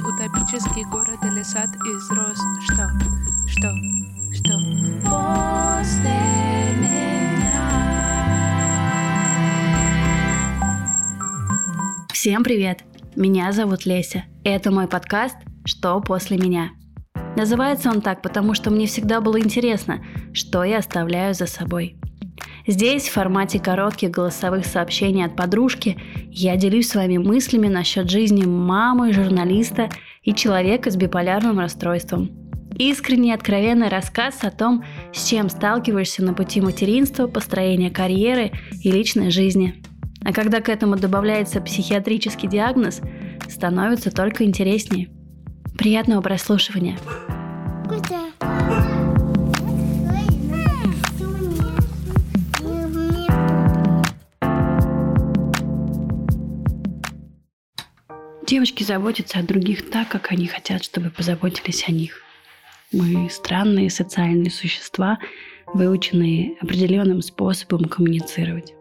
утопический город или сад из роз. Что? Что? Что? После меня. Всем привет! Меня зовут Леся. Это мой подкаст «Что после меня?». Называется он так, потому что мне всегда было интересно, что я оставляю за собой. Здесь, в формате коротких голосовых сообщений от подружки, я делюсь своими мыслями насчет жизни мамы, журналиста и человека с биполярным расстройством. Искренний откровенный рассказ о том, с чем сталкиваешься на пути материнства, построения карьеры и личной жизни. А когда к этому добавляется психиатрический диагноз, становится только интереснее. Приятного прослушивания! Девочки заботятся о других так, как они хотят, чтобы позаботились о них. Мы странные социальные существа, выученные определенным способом коммуницировать.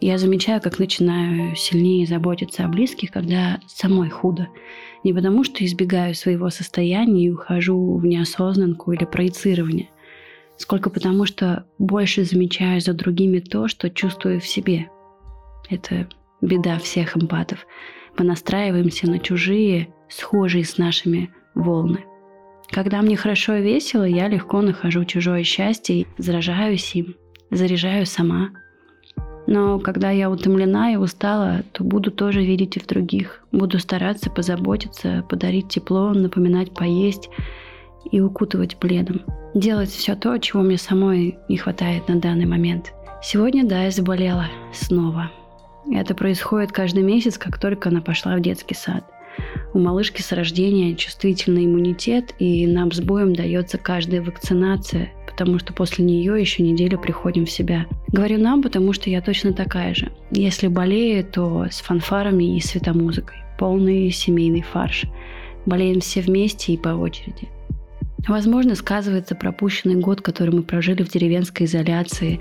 Я замечаю, как начинаю сильнее заботиться о близких, когда самой худо. Не потому, что избегаю своего состояния и ухожу в неосознанку или проецирование, сколько потому, что больше замечаю за другими то, что чувствую в себе. Это беда всех эмпатов – понастраиваемся на чужие, схожие с нашими волны. Когда мне хорошо и весело, я легко нахожу чужое счастье и заражаюсь им, заряжаю сама. Но когда я утомлена и устала, то буду тоже видеть и в других. Буду стараться позаботиться, подарить тепло, напоминать поесть и укутывать пледом. Делать все то, чего мне самой не хватает на данный момент. Сегодня, да, я заболела. Снова. Это происходит каждый месяц, как только она пошла в детский сад. У малышки с рождения чувствительный иммунитет, и нам с боем дается каждая вакцинация, потому что после нее еще неделю приходим в себя. Говорю нам, потому что я точно такая же. Если болею, то с фанфарами и светомузыкой. Полный семейный фарш. Болеем все вместе и по очереди. Возможно, сказывается пропущенный год, который мы прожили в деревенской изоляции.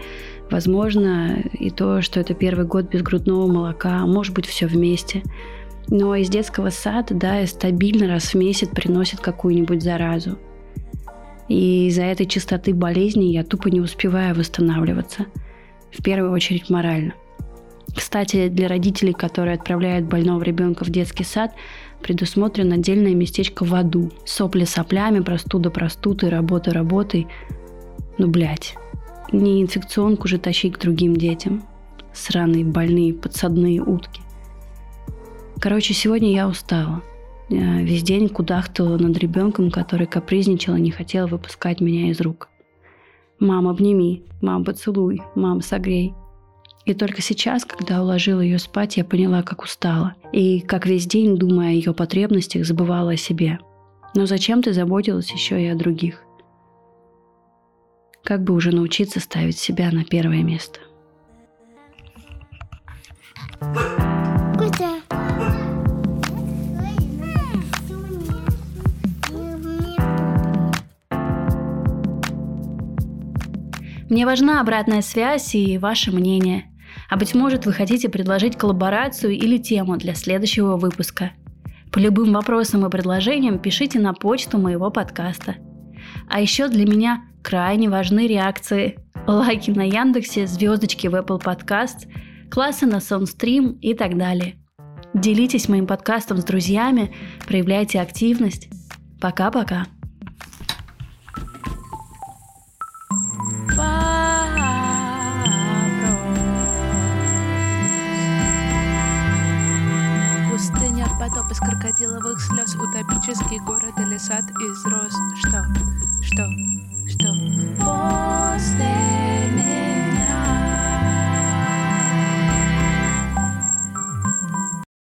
Возможно, и то, что это первый год без грудного молока, а может быть, все вместе. Но из детского сада, да, стабильно раз в месяц приносит какую-нибудь заразу. И из-за этой частоты болезней я тупо не успеваю восстанавливаться. В первую очередь морально. Кстати, для родителей, которые отправляют больного ребенка в детский сад, предусмотрено отдельное местечко в аду. Сопли соплями, простуда простудой, работа работой. Ну, блядь, не инфекционку же тащить к другим детям. Сраные, больные, подсадные утки. Короче, сегодня я устала. Я весь день кудахтала над ребенком, который капризничал и не хотел выпускать меня из рук. «Мам, обними! Мам, поцелуй! Мам, согрей!» И только сейчас, когда уложила ее спать, я поняла, как устала. И как весь день, думая о ее потребностях, забывала о себе. Но зачем ты заботилась еще и о других? Как бы уже научиться ставить себя на первое место? Мне важна обратная связь и ваше мнение – а быть может, вы хотите предложить коллаборацию или тему для следующего выпуска. По любым вопросам и предложениям пишите на почту моего подкаста. А еще для меня крайне важны реакции. Лайки на Яндексе, звездочки в Apple Podcast, классы на Soundstream и так далее. Делитесь моим подкастом с друзьями, проявляйте активность. Пока-пока. Магический город или сад из роз. Что, что, что? После